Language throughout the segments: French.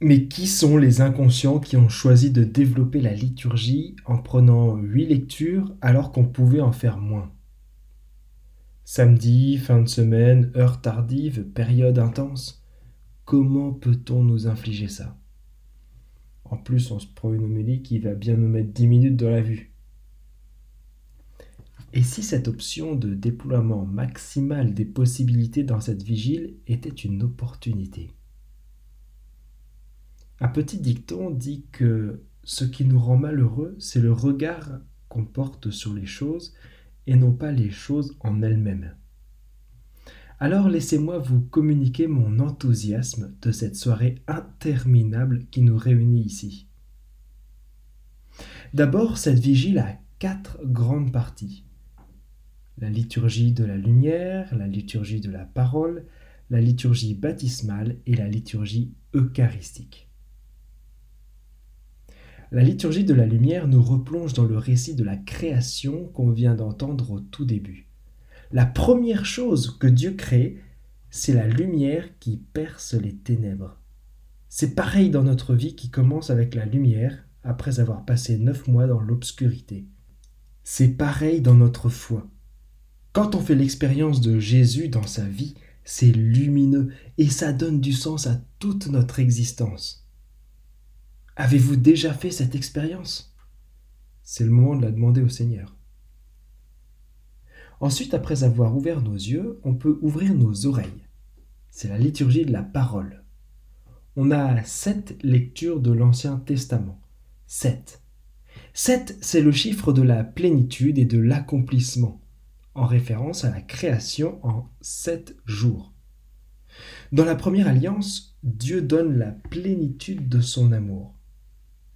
Mais qui sont les inconscients qui ont choisi de développer la liturgie en prenant huit lectures alors qu'on pouvait en faire moins? Samedi, fin de semaine, heure tardive, période intense. Comment peut-on nous infliger ça? En plus, on se prend une homélie qui va bien nous mettre 10 minutes dans la vue. Et si cette option de déploiement maximal des possibilités dans cette vigile était une opportunité? Un petit dicton dit que ce qui nous rend malheureux, c'est le regard qu'on porte sur les choses et non pas les choses en elles-mêmes. Alors laissez-moi vous communiquer mon enthousiasme de cette soirée interminable qui nous réunit ici. D'abord, cette vigile a quatre grandes parties. La liturgie de la lumière, la liturgie de la parole, la liturgie baptismale et la liturgie eucharistique. La liturgie de la lumière nous replonge dans le récit de la création qu'on vient d'entendre au tout début. La première chose que Dieu crée, c'est la lumière qui perce les ténèbres. C'est pareil dans notre vie qui commence avec la lumière après avoir passé neuf mois dans l'obscurité. C'est pareil dans notre foi. Quand on fait l'expérience de Jésus dans sa vie, c'est lumineux et ça donne du sens à toute notre existence. Avez-vous déjà fait cette expérience? C'est le moment de la demander au Seigneur. Ensuite, après avoir ouvert nos yeux, on peut ouvrir nos oreilles. C'est la liturgie de la parole. On a sept lectures de l'Ancien Testament. Sept. Sept, c'est le chiffre de la plénitude et de l'accomplissement, en référence à la création en sept jours. Dans la première alliance, Dieu donne la plénitude de son amour.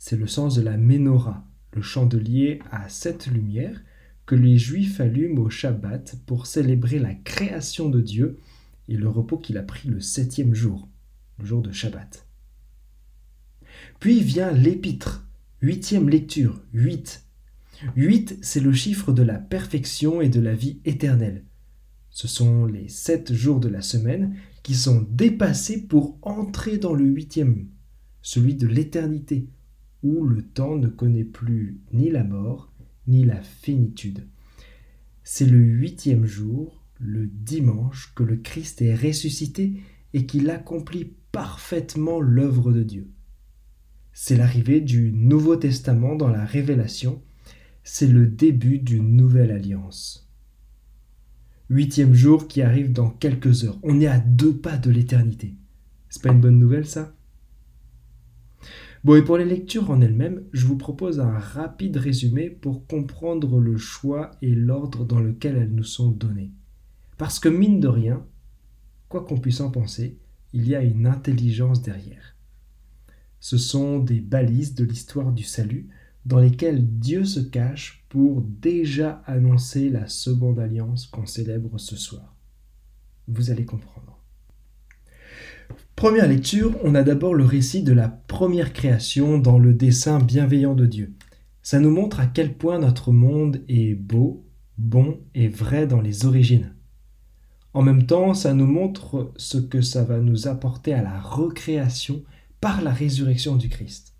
C'est le sens de la menorah, le chandelier à sept lumières que les Juifs allument au Shabbat pour célébrer la création de Dieu et le repos qu'il a pris le septième jour, le jour de Shabbat. Puis vient l'épître, huitième lecture, huit. Huit, c'est le chiffre de la perfection et de la vie éternelle. Ce sont les sept jours de la semaine qui sont dépassés pour entrer dans le huitième, celui de l'éternité, où le temps ne connaît plus ni la mort, ni la finitude. C'est le huitième jour, le dimanche, que le Christ est ressuscité et qu'il accomplit parfaitement l'œuvre de Dieu. C'est l'arrivée du Nouveau Testament dans la Révélation, c'est le début d'une nouvelle alliance. Huitième jour qui arrive dans quelques heures. On est à deux pas de l'éternité. C'est pas une bonne nouvelle ça? Bon, et pour les lectures en elles-mêmes, je vous propose un rapide résumé pour comprendre le choix et l'ordre dans lequel elles nous sont données. Parce que mine de rien, quoi qu'on puisse en penser, il y a une intelligence derrière. Ce sont des balises de l'histoire du salut dans lesquelles Dieu se cache pour déjà annoncer la seconde alliance qu'on célèbre ce soir. Vous allez comprendre. Première lecture, on a d'abord le récit de la première création dans le dessein bienveillant de Dieu. Ça nous montre à quel point notre monde est beau, bon et vrai dans les origines. En même temps, ça nous montre ce que ça va nous apporter à la recréation par la résurrection du Christ.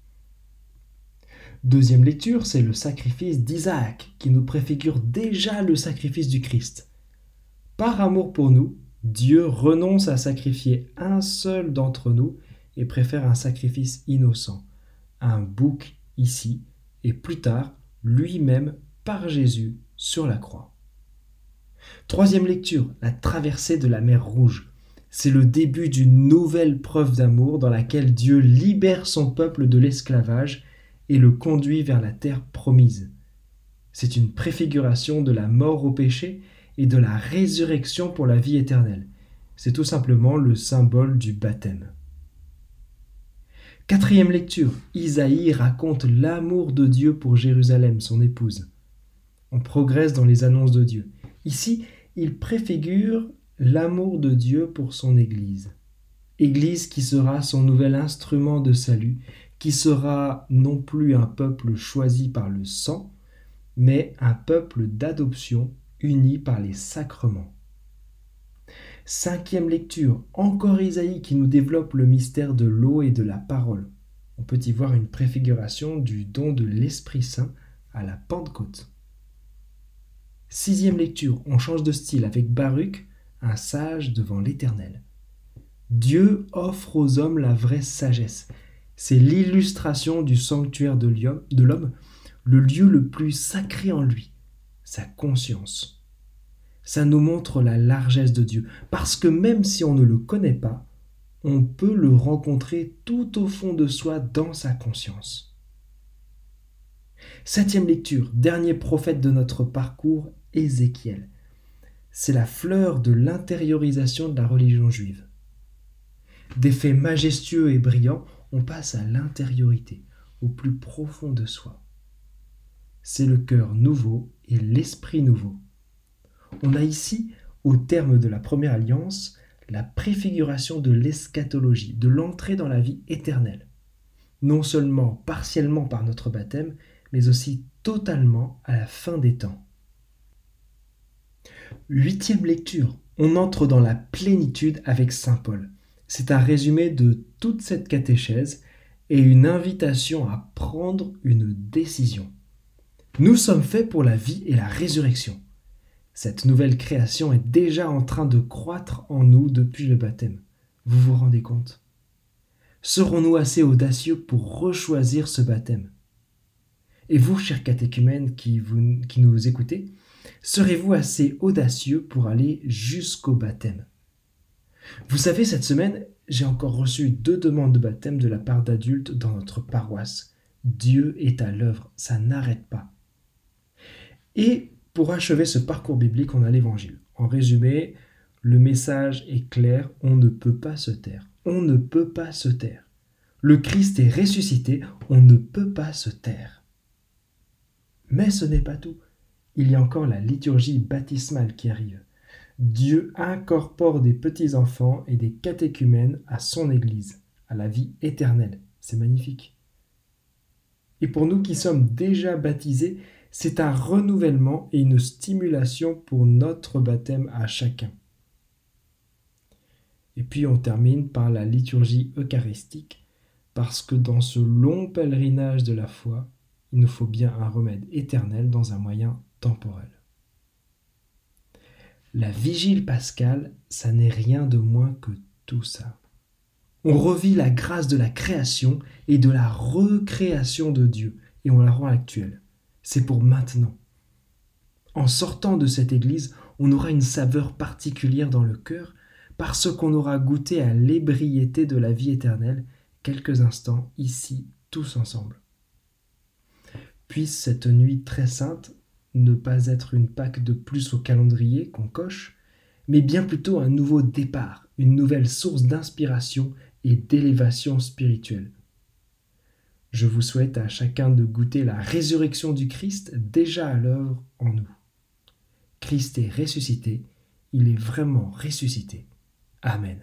Deuxième lecture, c'est le sacrifice d'Isaac qui nous préfigure déjà le sacrifice du Christ. Par amour pour nous, Dieu renonce à sacrifier un seul d'entre nous et préfère un sacrifice innocent, un bouc ici, et plus tard, lui-même par Jésus sur la croix. Troisième lecture, la traversée de la mer Rouge. C'est le début d'une nouvelle preuve d'amour dans laquelle Dieu libère son peuple de l'esclavage et le conduit vers la terre promise. C'est une préfiguration de la mort au péché et de la résurrection pour la vie éternelle. C'est tout simplement le symbole du baptême. Quatrième lecture, Isaïe raconte l'amour de Dieu pour Jérusalem, son épouse. On progresse dans les annonces de Dieu. Ici, il préfigure l'amour de Dieu pour son Église. Église qui sera son nouvel instrument de salut, qui sera non plus un peuple choisi par le sang, mais un peuple d'adoption unis par les sacrements. Cinquième lecture, encore Isaïe qui nous développe le mystère de l'eau et de la parole. On peut y voir une préfiguration du don de l'Esprit Saint à la Pentecôte. Sixième lecture, on change de style avec Baruch, un sage devant l'Éternel. Dieu offre aux hommes la vraie sagesse. C'est l'illustration du sanctuaire de l'homme, le lieu le plus sacré en lui, sa conscience. Ça nous montre la largesse de Dieu, parce que même si on ne le connaît pas, on peut le rencontrer tout au fond de soi dans sa conscience. Septième lecture, dernier prophète de notre parcours, Ézéchiel. C'est la fleur de l'intériorisation de la religion juive. Des majestueux et brillants, on passe à l'intériorité, au plus profond de soi. C'est le cœur nouveau et l'esprit nouveau. On a ici, au terme de la première alliance, la préfiguration de l'eschatologie, de l'entrée dans la vie éternelle, non seulement partiellement par notre baptême, mais aussi totalement à la fin des temps. Huitième lecture, on entre dans la plénitude avec Saint Paul. C'est un résumé de toute cette catéchèse et une invitation à prendre une décision. Nous sommes faits pour la vie et la résurrection. Cette nouvelle création est déjà en train de croître en nous depuis le baptême. Vous vous rendez compte? Serons-nous assez audacieux pour rechoisir ce baptême? Et vous, chers catéchumènes qui, qui nous écoutez, serez-vous assez audacieux pour aller jusqu'au baptême? Vous savez, cette semaine, j'ai encore reçu deux demandes de baptême de la part d'adultes dans notre paroisse. Dieu est à l'œuvre, ça n'arrête pas. Et pour achever ce parcours biblique, on a l'évangile. En résumé, le message est clair, on ne peut pas se taire. On ne peut pas se taire. Le Christ est ressuscité, on ne peut pas se taire. Mais ce n'est pas tout. Il y a encore la liturgie baptismale qui arrive. Dieu incorpore des petits-enfants et des catéchumènes à son Église, à la vie éternelle. C'est magnifique. Et pour nous qui sommes déjà baptisés, c'est un renouvellement et une stimulation pour notre baptême à chacun. Et puis on termine par la liturgie eucharistique, parce que dans ce long pèlerinage de la foi, il nous faut bien un remède éternel dans un moyen temporel. La vigile pascale, ça n'est rien de moins que tout ça. On revit la grâce de la création et de la recréation de Dieu, et on la rend actuelle c'est pour maintenant. En sortant de cette église, on aura une saveur particulière dans le cœur parce qu'on aura goûté à l'ébriété de la vie éternelle quelques instants ici, tous ensemble. Puisse cette nuit très sainte ne pas être une Pâque de plus au calendrier qu'on coche, mais bien plutôt un nouveau départ, une nouvelle source d'inspiration et d'élévation spirituelle. Je vous souhaite à chacun de goûter la résurrection du Christ déjà à l'œuvre en nous. Christ est ressuscité, il est vraiment ressuscité. Amen.